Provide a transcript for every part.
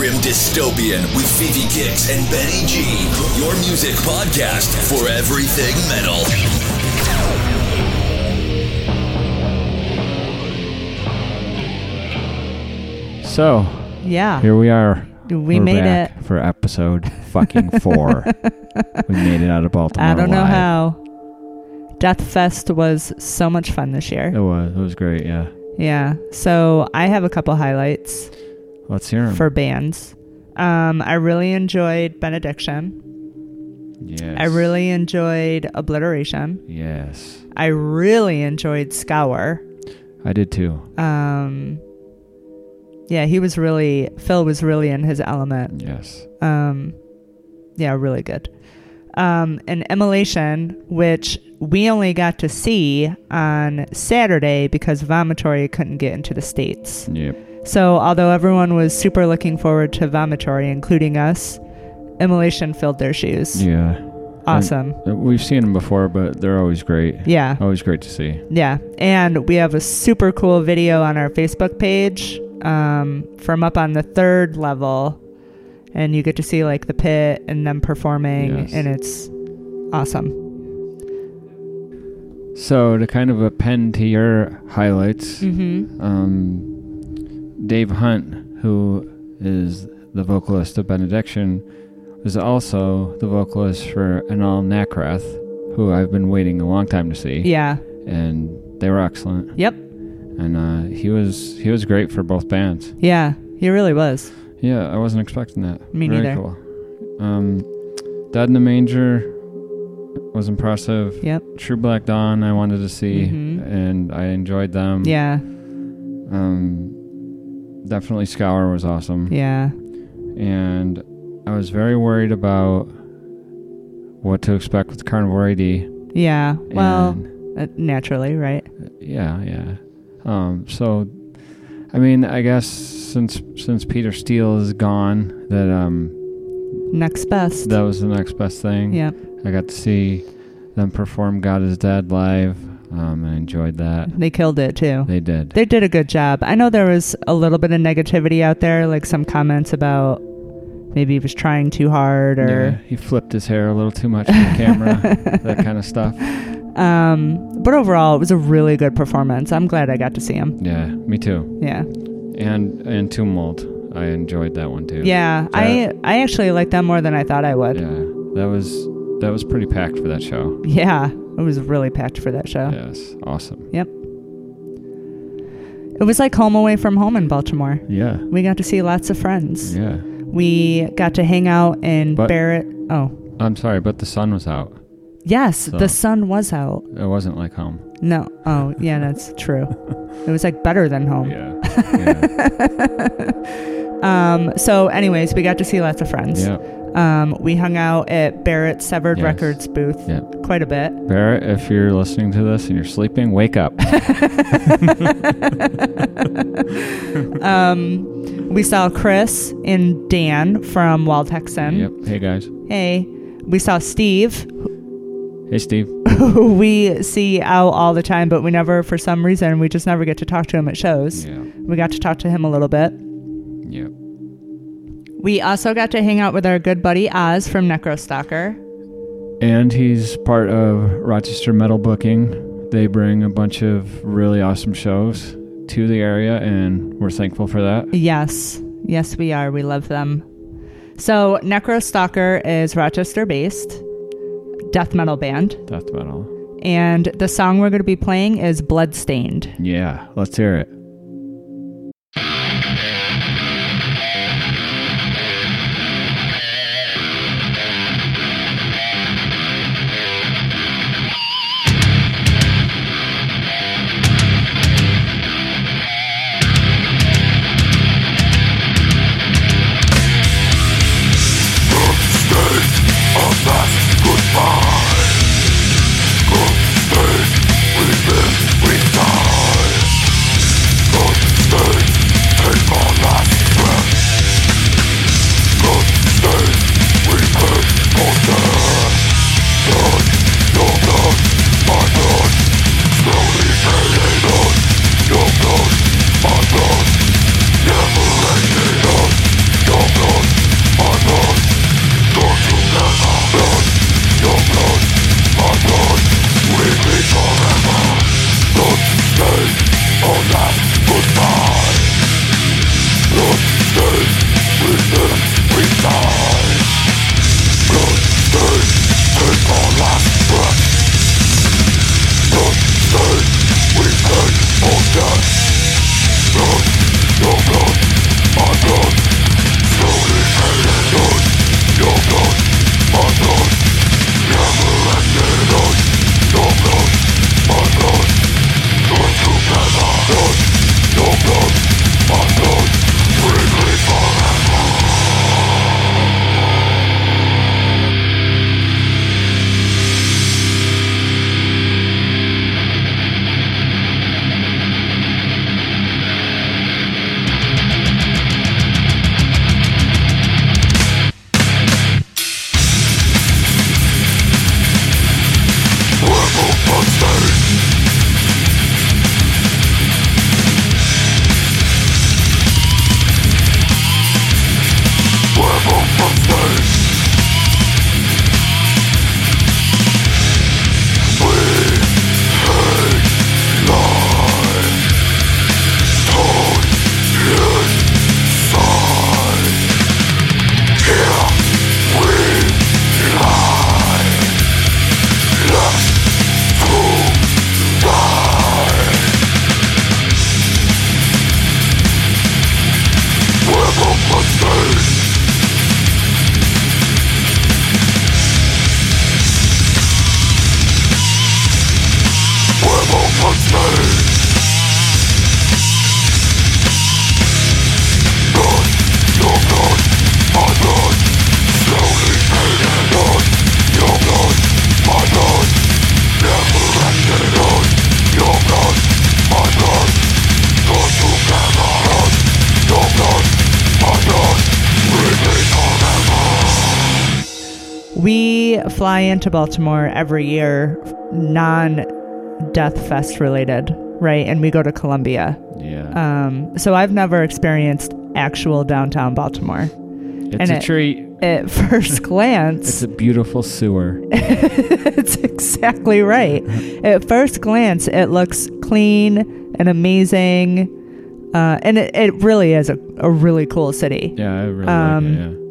listening to Grim Dystopian with Fefe Kicks and Benny G, your music podcast for everything metal. So Yeah. here we are. We We're made back it. for episode fucking four. we made it out of Baltimore. I don't know alive. how. Death Fest was so much fun this year. It was. It was great. Yeah. Yeah. So I have a couple highlights Let's hear hear 'em. for bands. Um, I really enjoyed Benediction. yes. I really enjoyed Obliteration. Yes. I really enjoyed Scour. I did too. Um, yeah, he was really Phil was really in his element. Yes. Um, yeah, really good. Um, and Immolation, which we only got to see on Saturday because Vomitory couldn't get into the States. Yep. So, although everyone was super looking forward to Vomitory, including us, Immolation filled their shoes. Yeah. Awesome. Uh, We've seen them before, but they're always great. Yeah. Always great to see. Yeah. And we have a super cool video on our Facebook page um, from up on the third level. And you get to see like the pit and them performing, Yes. and it's awesome. So to kind of append to your highlights, Mm-hmm. um, Dave Hunt, who is the vocalist of Benediction, was also the vocalist for Anaal Nathrakh, who I've been waiting a long time to see. Yeah. And they were excellent. Yep. And uh, he was he was great for both bands. Yeah. He really was. Yeah, I wasn't expecting that. Me Very neither. cool. Um, Dead in the Manger was impressive. Yep. True Black Dawn I wanted to see, Mhm. and I enjoyed them. Yeah. Um, definitely Scour was awesome. Yeah. And I was very worried about what to expect with Carnivore AD. Yeah. Well, uh, naturally, right? yeah, yeah. Um, so, I mean, I guess since since Peter Steele is gone, that um, Next best. that was the next best thing. Yep. I got to see them perform "God Is Dead" live. Um, I enjoyed that. They killed it too. They did. They did a good job. I know there was a little bit of negativity out there, like some comments about maybe he was trying too hard yeah, or he flipped his hair a little too much on the camera, that kind of stuff. um but overall it was a really good performance. I'm glad I got to see him. Yeah, me too. Yeah. And and Tumult, I enjoyed that one too. Yeah. I I actually liked that more than I thought I would. yeah, that was that was pretty packed for that show. Yeah. It was really packed for that show. Yes, awesome. Yep. It was like home away from home in Baltimore. Yeah, We got to see lots of friends. yeah. We got to hang out in But- Barrett. Oh, I'm sorry, but the sun was out. yes, So- the sun was out. It wasn't like home. No. Oh, yeah, that's true. it was like better than home. Yeah, yeah, um, so, anyways, we got to see lots of friends. yeah. Um, we hung out at Barrett's Severed Yes. Records booth Yeah. quite a bit. Barrett, if you're listening to this and you're sleeping, wake up. um, we saw Chris and Dan from Wild Texan. yep. Hey guys. Hey, we saw Steve, Hey Steve. who we see out all the time, but we never, for some reason, we just never get to talk to him at shows. Yeah. We got to talk to him a little bit. Yep. We also got to hang out with our good buddy Oz from Necrostalker. And he's part of Rochester Metal Booking. They bring a bunch of really awesome shows to the area, and we're thankful for that. Yes, yes, we are. We love them. So, Necrostalker is Rochester based death metal band, Death metal. and the song we're going to be playing is Bloodstained. Yeah, let's hear it. We fly into Baltimore every year, non Death Fest related, right? And we go to Columbia. Yeah. Um, so I've never experienced actual downtown Baltimore. it's and a it- treat. At first glance, It's a beautiful sewer. it's exactly right. At first glance, it looks clean and amazing. Uh, and it, it really is a, a really cool city. Yeah, I really Um, like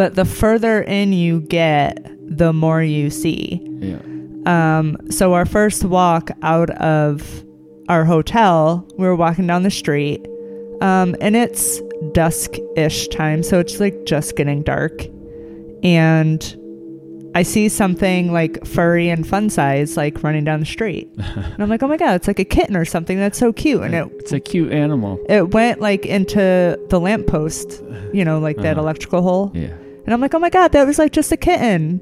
But the further in you get, the more you see. Yeah. Um, so our first walk out of our hotel, we were walking down the street, um, and it's dusk-ish time, so it's like just getting dark, and I see something like furry and fun size like running down the street, and I'm like, oh my god, it's like a kitten or something. That's so cute, and it It's a cute animal. it went like into the lamppost, you know, like that Uh-huh. electrical hole, Yeah. And I'm like, oh my god, that was like just a kitten.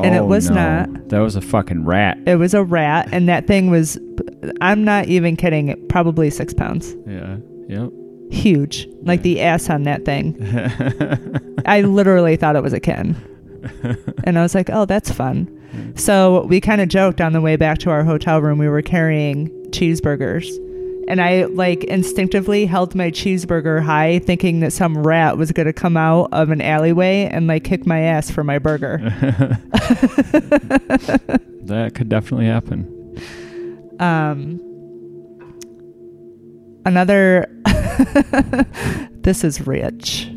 And it Oh, was no. not. That was a fucking rat. It was a rat, and that thing was, I'm not even kidding, probably six pounds. Yeah. Yep. Huge. Like Yeah. the ass on that thing. I literally thought it was a kitten. And I was like, oh, that's fun. So we kind of joked on the way back to our hotel room. We were carrying cheeseburgers. And I like instinctively held my cheeseburger high, thinking that some rat was going to come out of an alleyway and like kick my ass for my burger. that could definitely happen. Um, another. this is rich.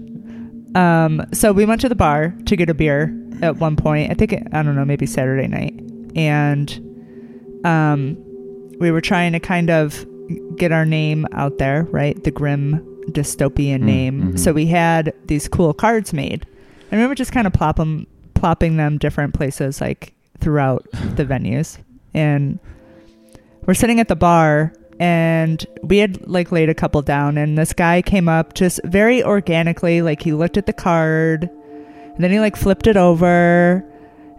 Um, so we went to the bar to get a beer at one point. I think it, I don't know, maybe Saturday night, and um, we were trying to kind of get our name out there, right? The grim dystopian Mm, name. mhm. So we had these cool cards made. I remember just kind of plop 'em- plopping them different places, like throughout the venues, and we're sitting at the bar and we had like laid a couple down and this guy came up just very organically like he looked at the card and then he like flipped it over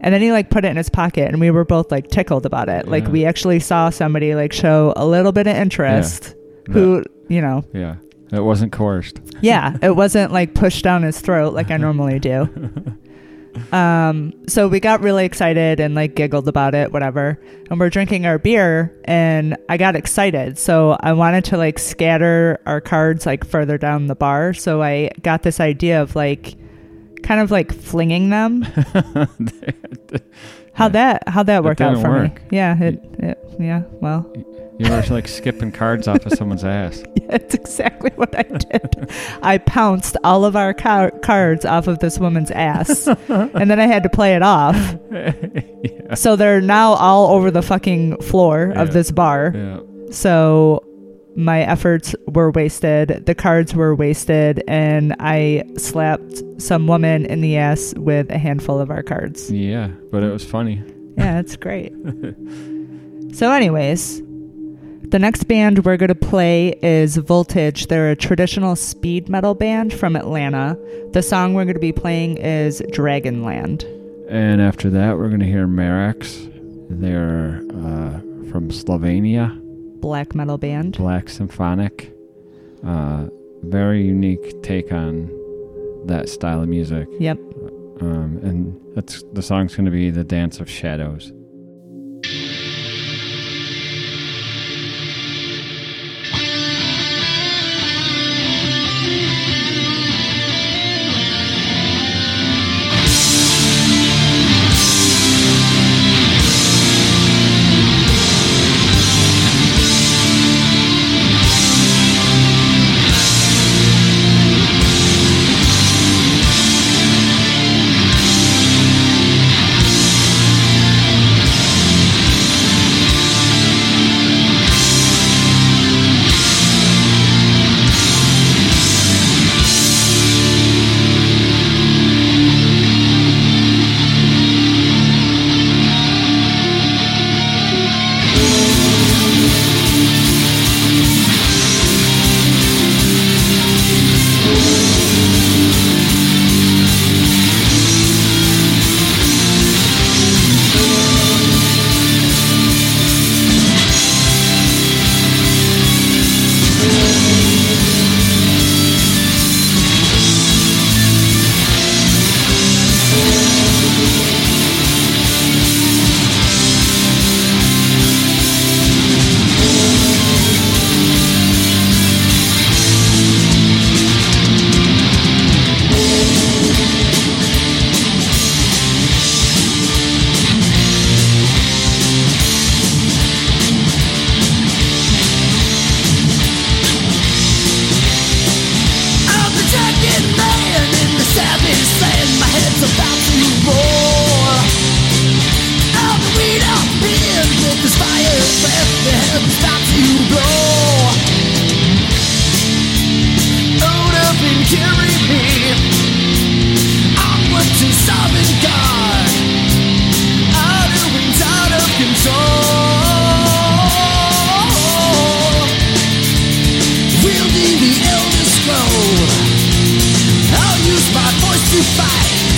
and then he like put it in his pocket and we were both like tickled about it like we actually saw somebody like show a little bit of interest who you know Yeah. It wasn't coerced. yeah, it wasn't like pushed down his throat like I normally do. Um, so we got really excited and like giggled about it, whatever. And we're drinking our beer, and I got excited. So I wanted to like scatter our cards like further down the bar. So I got this idea of like kind of like flinging them. How that how that worked out for work. me? Yeah, it, it yeah. Well, You were like skipping cards off of someone's ass. Yeah, That's exactly what I did. I pounced all of our car- cards off of this woman's ass, and then I had to play it off. yeah. So they're now all over the fucking floor Yeah. of this bar. Yeah. So my efforts were wasted. The cards were wasted, and I slapped some woman in the ass with a handful of our cards. Yeah. But it was funny. Yeah, it's great. so, anyways, the next band we're going to play is Völtage. They're a traditional speed metal band from Atlanta. The song we're going to be playing is Dragonland. And after that, we're going to hear Marax. They're uh, from Slovenia, Black metal band. Black Symphonic. Uh, very unique take on that style of music. Yep. Um, and that's the song's going to be "The Dance of Shadows." to fight.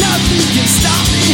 Nothing can stop me.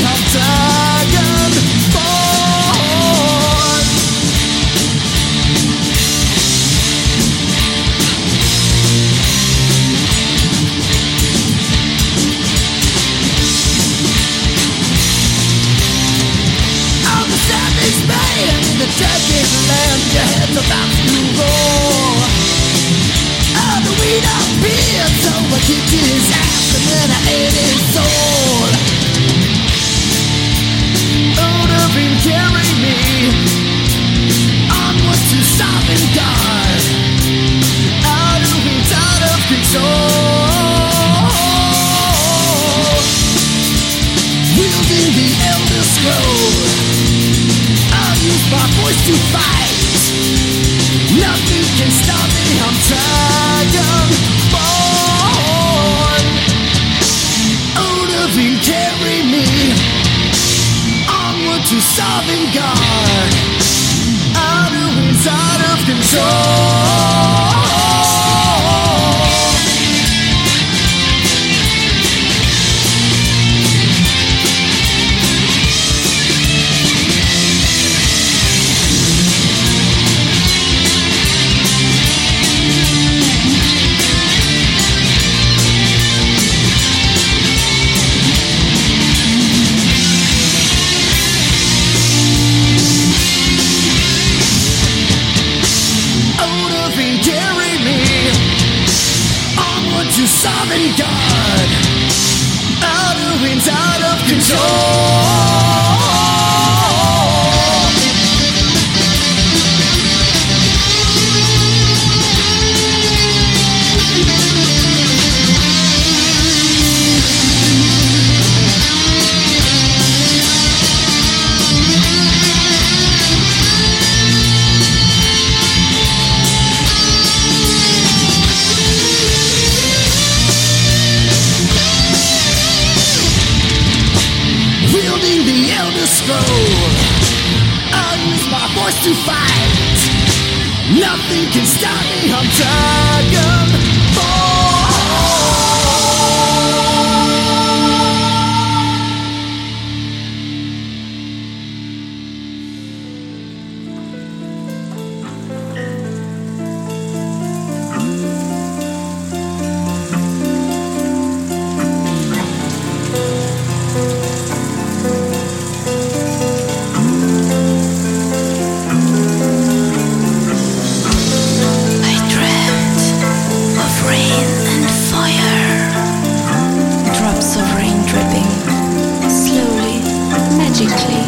magically,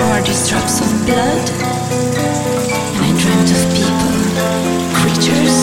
or these drops of blood. And I dreamt of people, creatures.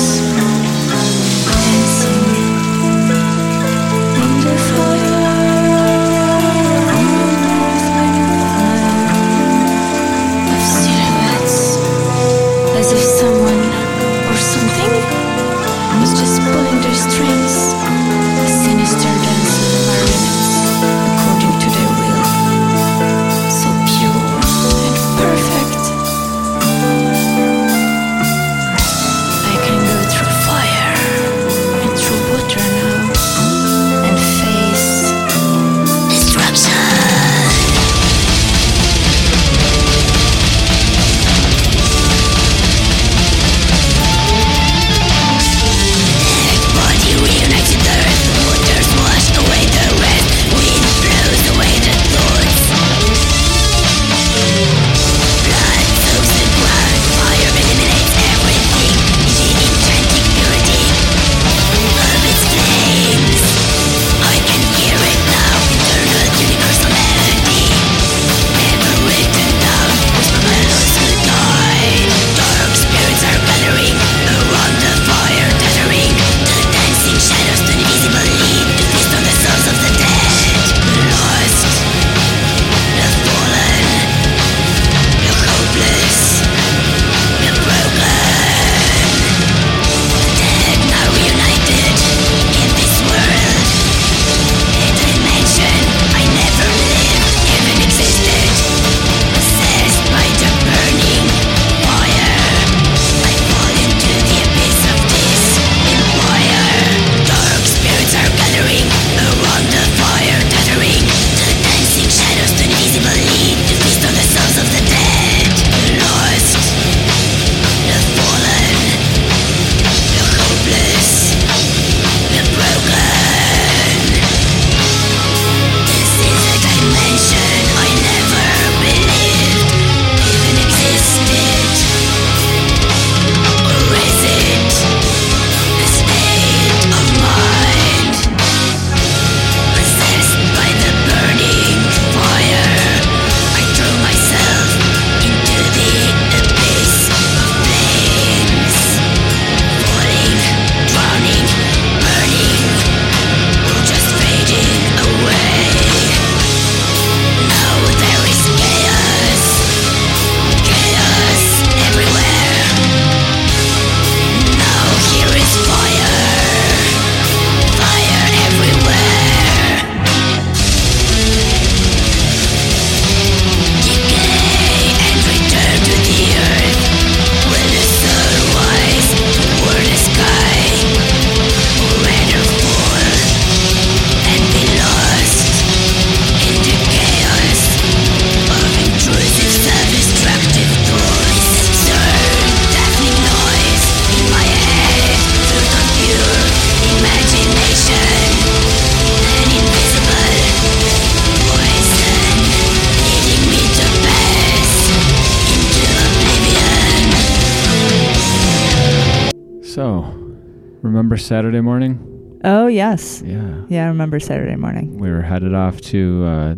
Saturday morning? Oh yes, Yeah. yeah, I remember Saturday morning. We were headed off to uh,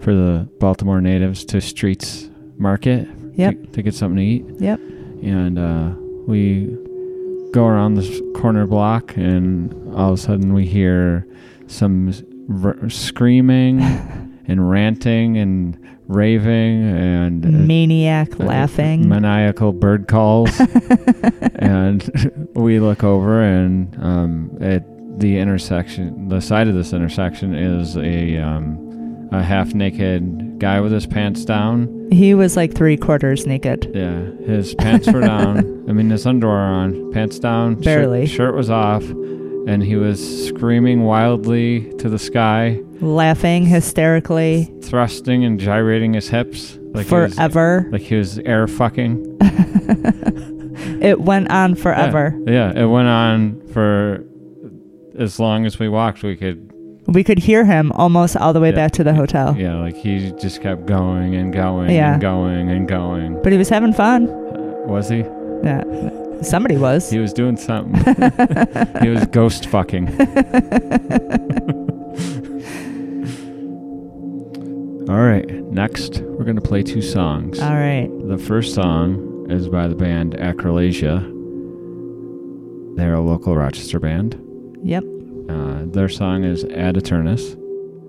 for the Baltimore natives to Streets Market Yep. to, to get something to eat, Yep. and uh, we go around this corner block, and all of a sudden we hear some r- screaming and ranting and raving and uh, Maniac uh, laughing. maniacal bird calls. And we look over and um, at the intersection the side of this intersection is a um, a half naked guy with his pants down. He was like three quarters naked. yeah. His pants were down. I mean his underwear on. Pants down. Shirt- Barely. shirt was off and he was screaming wildly to the sky laughing hysterically thrusting and gyrating his hips like he was- forever. like he was air fucking it went on forever. Yeah, yeah, it went on for as long as we walked. We could, We could hear him almost all the way Yeah. back to the hotel. yeah, like he just kept going and going Yeah. and going and going. But he was having fun. Uh, was he? Yeah. Somebody was. He was doing something. he was ghost fucking. All right, next we're gonna play two songs. all right. The first song is by the band Acrylazea. They're a local Rochester band. Yep. Uh, their song is Ad Eternus.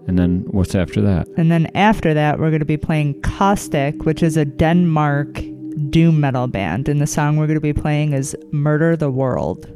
And then what's after that? And then after that, we're going to be playing Caustic, which is a Denmark doom metal band. And the song we're going to be playing is Murder the World.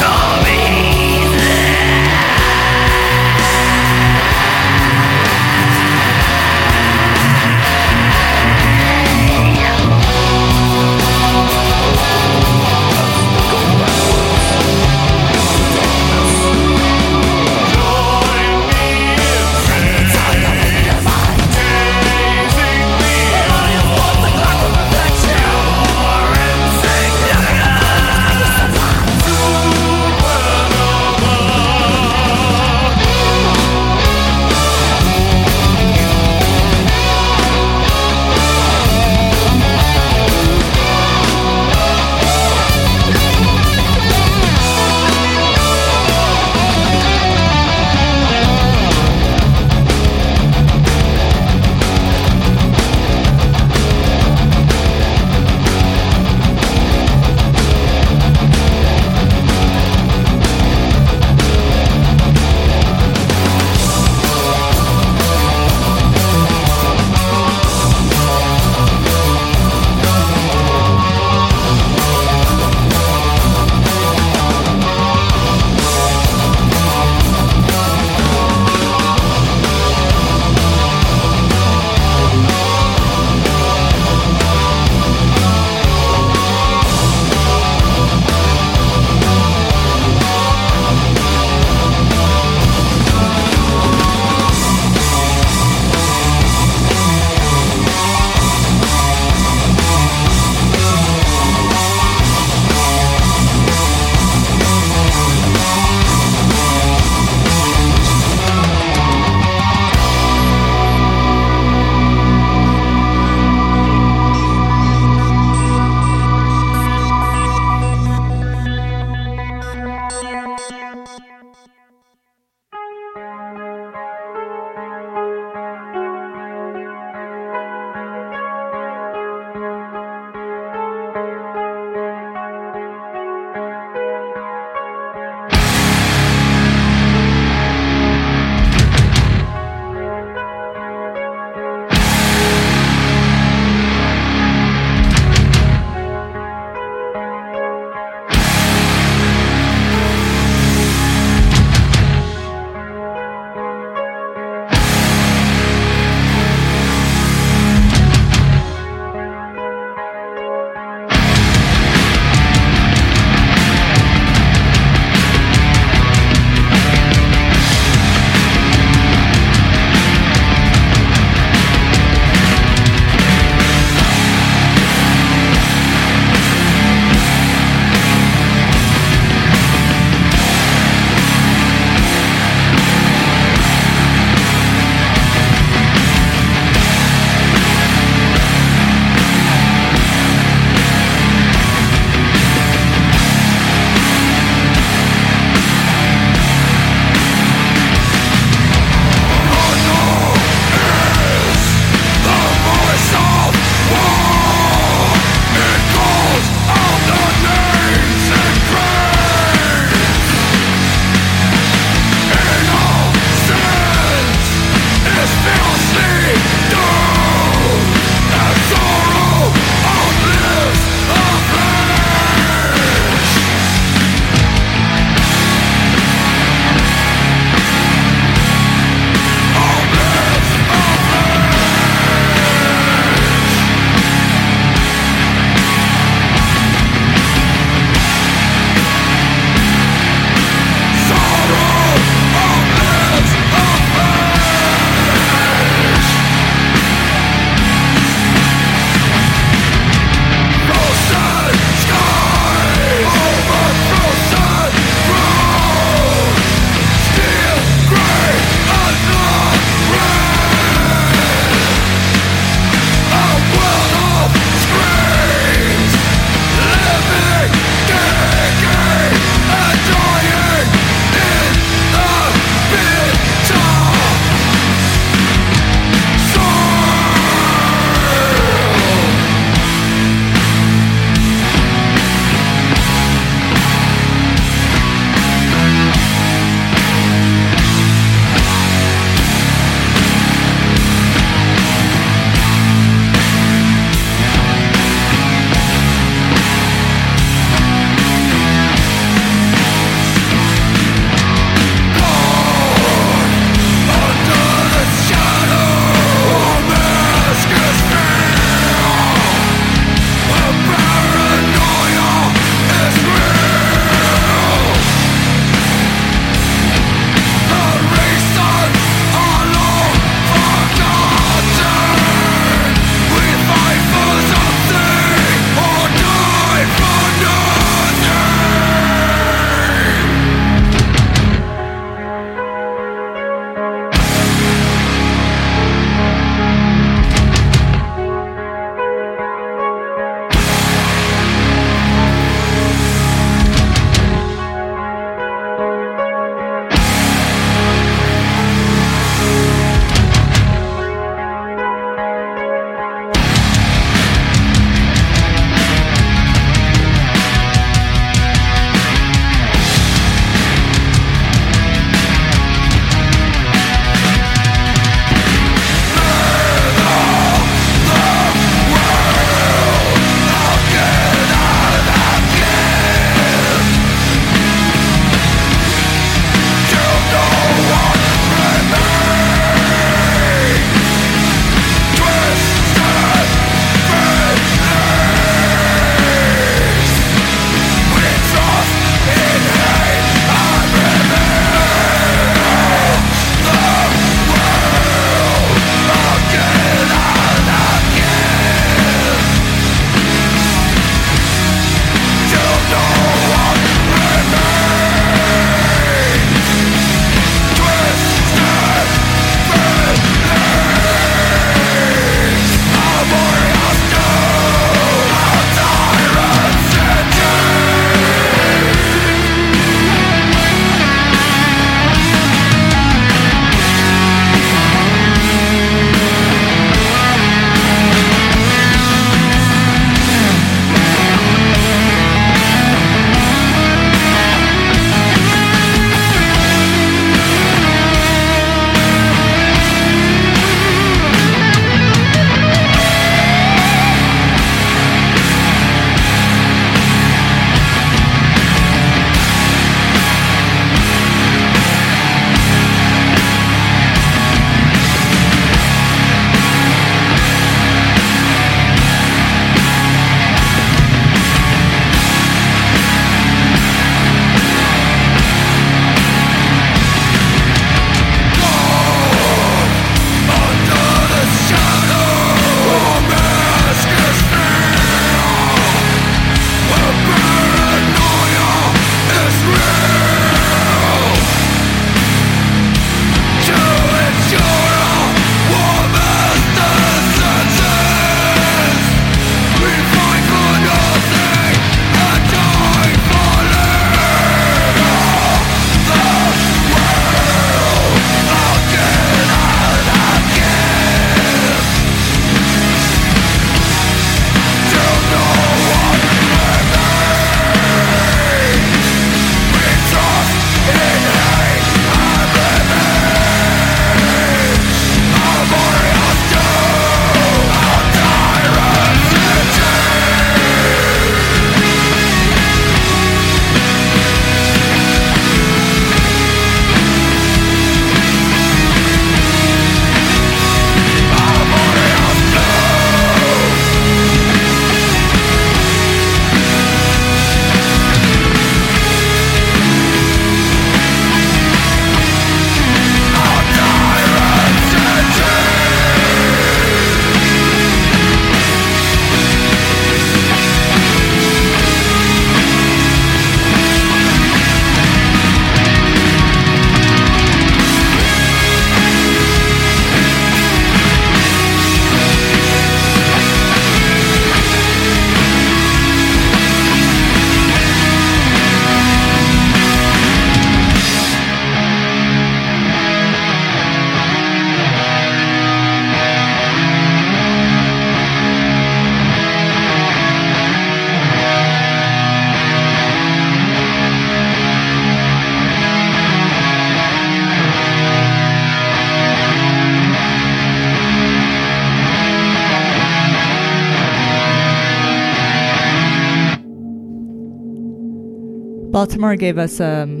Baltimore gave us um,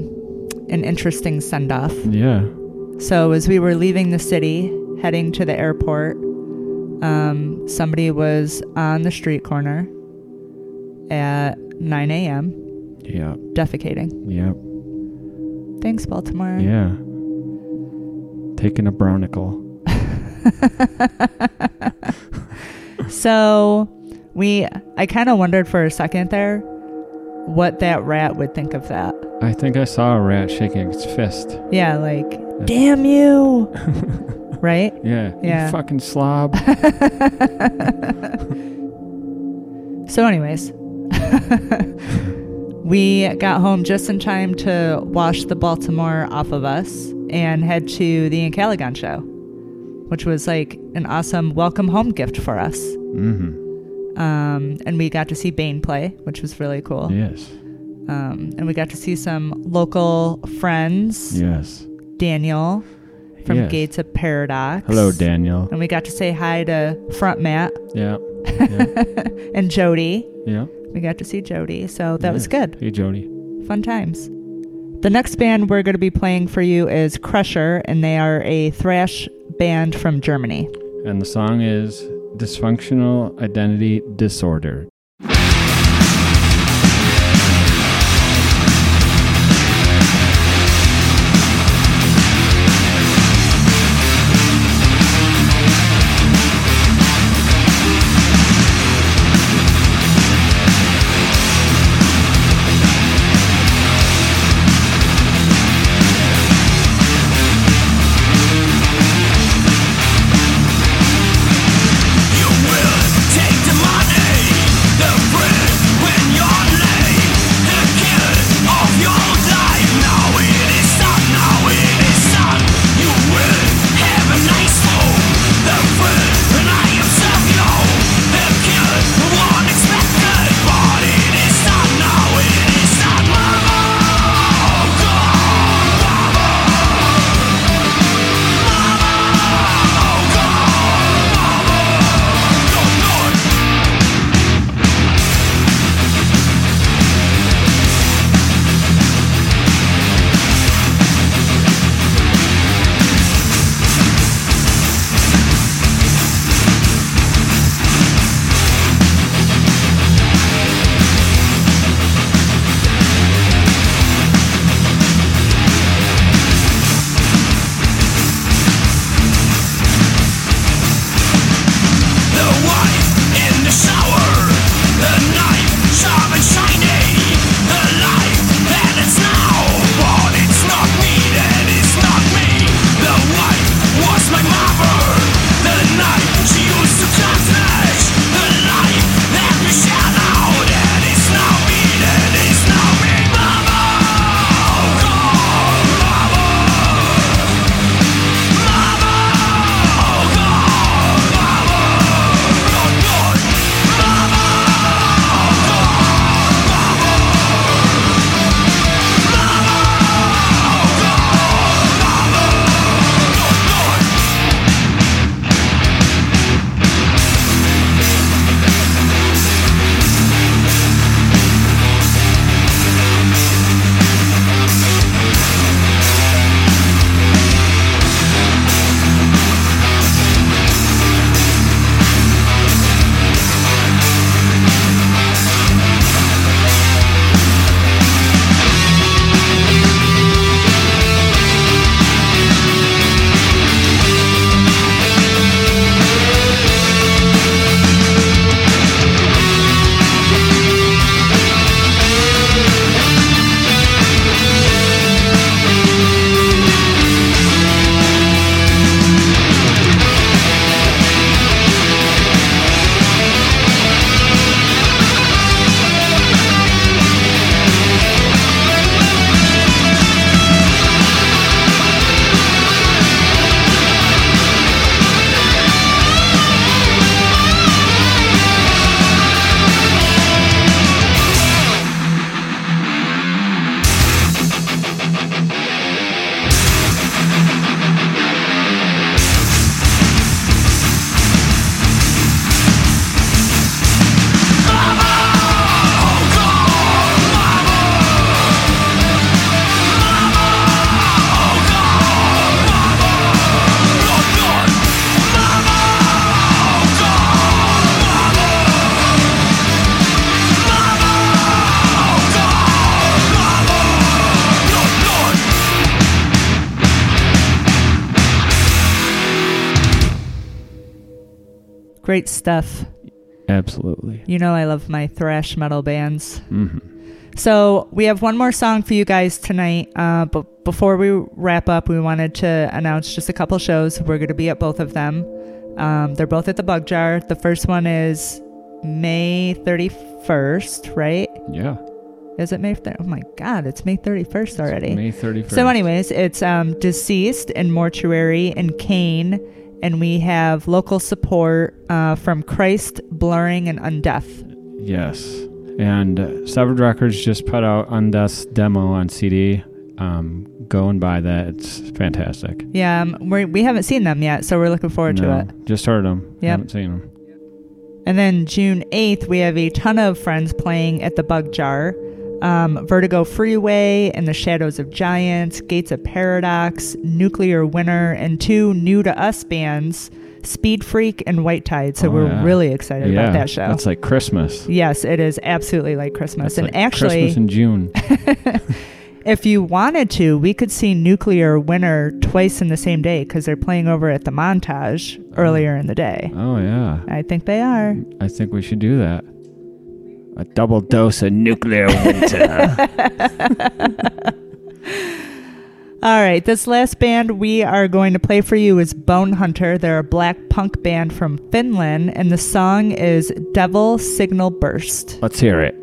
an interesting send off. Yeah. So as we were leaving the city, heading to the airport, um, somebody was on the street corner at 9 a.m. Yeah. defecating. Yeah. Thanks, Baltimore. Yeah. Taking a brownicle. So we, I kind of wondered for a second there what that rat would think of that. I think I saw a rat shaking its fist. Yeah, like, damn you. right? Yeah. Yeah. You fucking slob. So, anyways, we got home just in time to wash the Baltimore off of us and head to the Encalagon show, which was like an awesome welcome home gift for us. mm-hmm. Um, and we got to see Bane play, which was really cool. Yes. Um, and we got to see some local friends, Yes. Daniel from Yes. Gates of Paradox. Hello, Daniel. And we got to say hi to Front Matt Yeah. Yeah. and Jody. yeah. We got to see Jody, so that was good. Hey, Jody. Fun times. The next band we're going to be playing for you is Crusher, and they are a thrash band from Germany. And the song is Dysfunctional Identity Disorder. Stuff. Absolutely. You know I love my thrash metal bands. hmm So we have one more song for you guys tonight. Uh, but before we wrap up, we wanted to announce just a couple shows. We're going to be at both of them. Um, they're both at the Bug Jar. The first one is May 31st, right? Yeah. Is it May? 30? Oh my God, it's May 31st already. May 31st. So, anyways, it's um, Deceased and Mortuary and Cain. And we have local support uh, from Kryst, Blurring, and Undeath. Yes. And uh, Severed Records just put out Undeath's demo on CD. Um, go and buy that. It's fantastic. Yeah, um, we're, we haven't seen them yet, so we're looking forward to it. Just heard them. Yeah, Haven't seen them. And then June 8th, we have a ton of friends playing at the Bug Jar. Um, Vertigo Freeway and the Shadows of Giants, Gates of Paradox, Nuclear Winter, and two new to us bands, Speed Freäk and White Tide. So Oh, we're yeah. really excited yeah, about that show. That's like Christmas. yes, it is absolutely like Christmas. That's and like actually, Christmas in June. if you wanted to, we could see Nuclear Winter twice in the same day because they're playing over at the Montage earlier in the day. oh yeah. I think they are. I think we should do that. A double dose of nuclear winter. All right, this last band we are going to play for you is Bonehunter. They're a black punk band from Finland, and the song is Devil Signal Burst. Let's hear it.